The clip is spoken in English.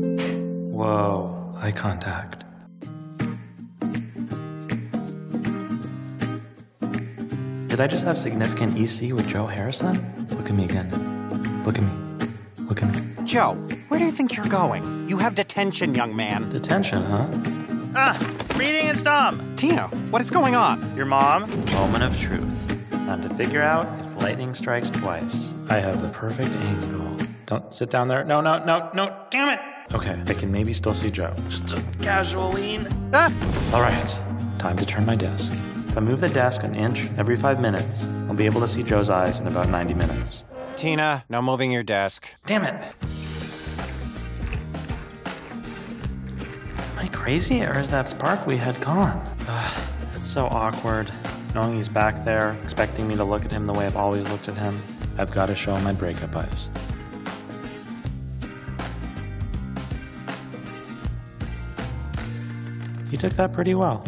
Whoa, eye contact. Did I just have significant EC with Joe Harrison? Look at me again. Look at me. Look at me. Joe, where do you think you're going? You have detention, young man. Detention, huh? Ah, reading is dumb. Tina, what is going on? Your mom? Moment of truth. Time to figure out if lightning strikes twice. I have the perfect angle. Don't sit down there. No, no, no, no. Damn it. Okay, I can maybe still see Joe. Just a casual lean. Ah! All right, time to turn my desk. If I move the desk an inch every five minutes, I'll be able to see Joe's eyes in about 90 minutes. Tina, no moving your desk. Damn it. Am I crazy or is that spark we had gone? Ugh, it's so awkward. Knowing he's back there, expecting me to look at him the way I've always looked at him. I've got to show him my breakup eyes. He took that pretty well.